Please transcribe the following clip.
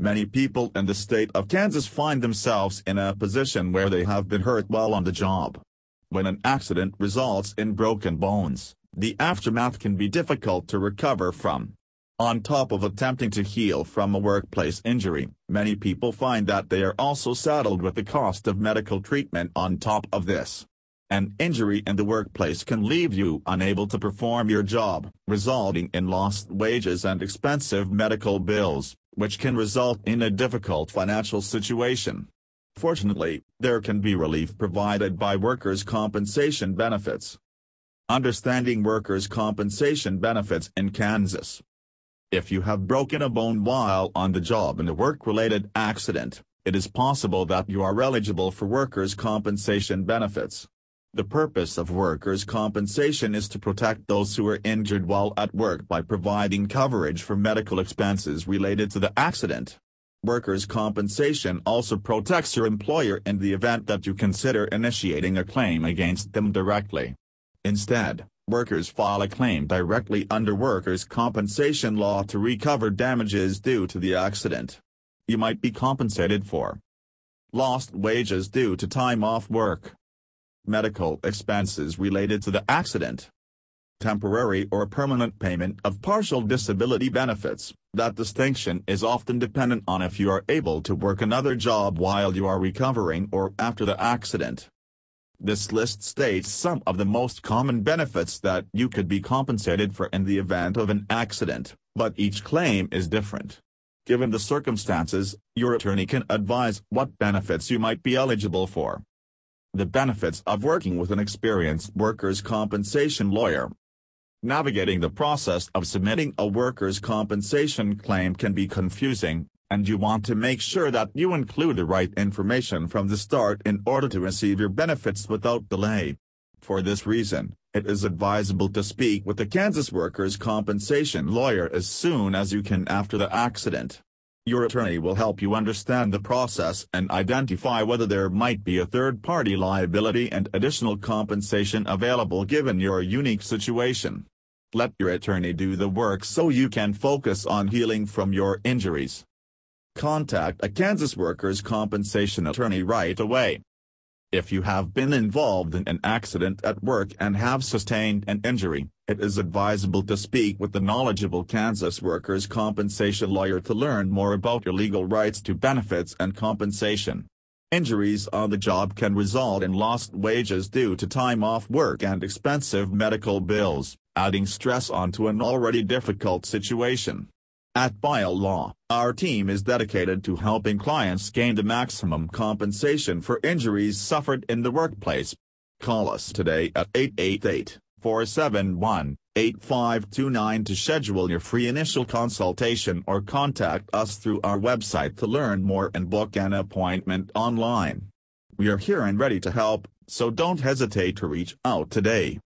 Many people in the state of Kansas find themselves in a position where they have been hurt while on the job. When an accident results in broken bones, the aftermath can be difficult to recover from. On top of attempting to heal from a workplace injury, many people find that they are also saddled with the cost of medical treatment on top of this. An injury in the workplace can leave you unable to perform your job, resulting in lost wages and expensive medical bills, which can result in a difficult financial situation. Fortunately, there can be relief provided by workers' compensation benefits. Understanding workers' compensation benefits in Kansas. If you have broken a bone while on the job in a work-related accident, it is possible that you are eligible for workers' compensation benefits. The purpose of workers' compensation is to protect those who are injured while at work by providing coverage for medical expenses related to the accident. Workers' compensation also protects your employer in the event that you consider initiating a claim against them directly. Instead, workers file a claim directly under workers' compensation law to recover damages due to the accident. You might be compensated for lost wages due to time off work, medical expenses related to the accident, temporary or permanent payment of partial disability benefits. That distinction is often dependent on if you are able to work another job while you are recovering or after the accident. This list states some of the most common benefits that you could be compensated for in the event of an accident, but each claim is different. Given the circumstances, your attorney can advise what benefits you might be eligible for. The benefits of working with an experienced workers' compensation lawyer. Navigating the process of submitting a workers' compensation claim can be confusing, and you want to make sure that you include the right information from the start in order to receive your benefits without delay. For this reason, it is advisable to speak with a Kansas workers' compensation lawyer as soon as you can after the accident. Your attorney will help you understand the process and identify whether there might be a third-party liability and additional compensation available given your unique situation. Let your attorney do the work so you can focus on healing from your injuries. Contact a Kansas workers' compensation attorney right away. If you have been involved in an accident at work and have sustained an injury, it is advisable to speak with the knowledgeable Kansas workers' compensation lawyer to learn more about your legal rights to benefits and compensation. Injuries on the job can result in lost wages due to time off work and expensive medical bills, adding stress onto an already difficult situation. At Pyle Law, our team is dedicated to helping clients gain the maximum compensation for injuries suffered in the workplace. Call us today at 888-471-8529 to schedule your free initial consultation or contact us through our website to learn more and book an appointment online. We are here and ready to help, so don't hesitate to reach out today.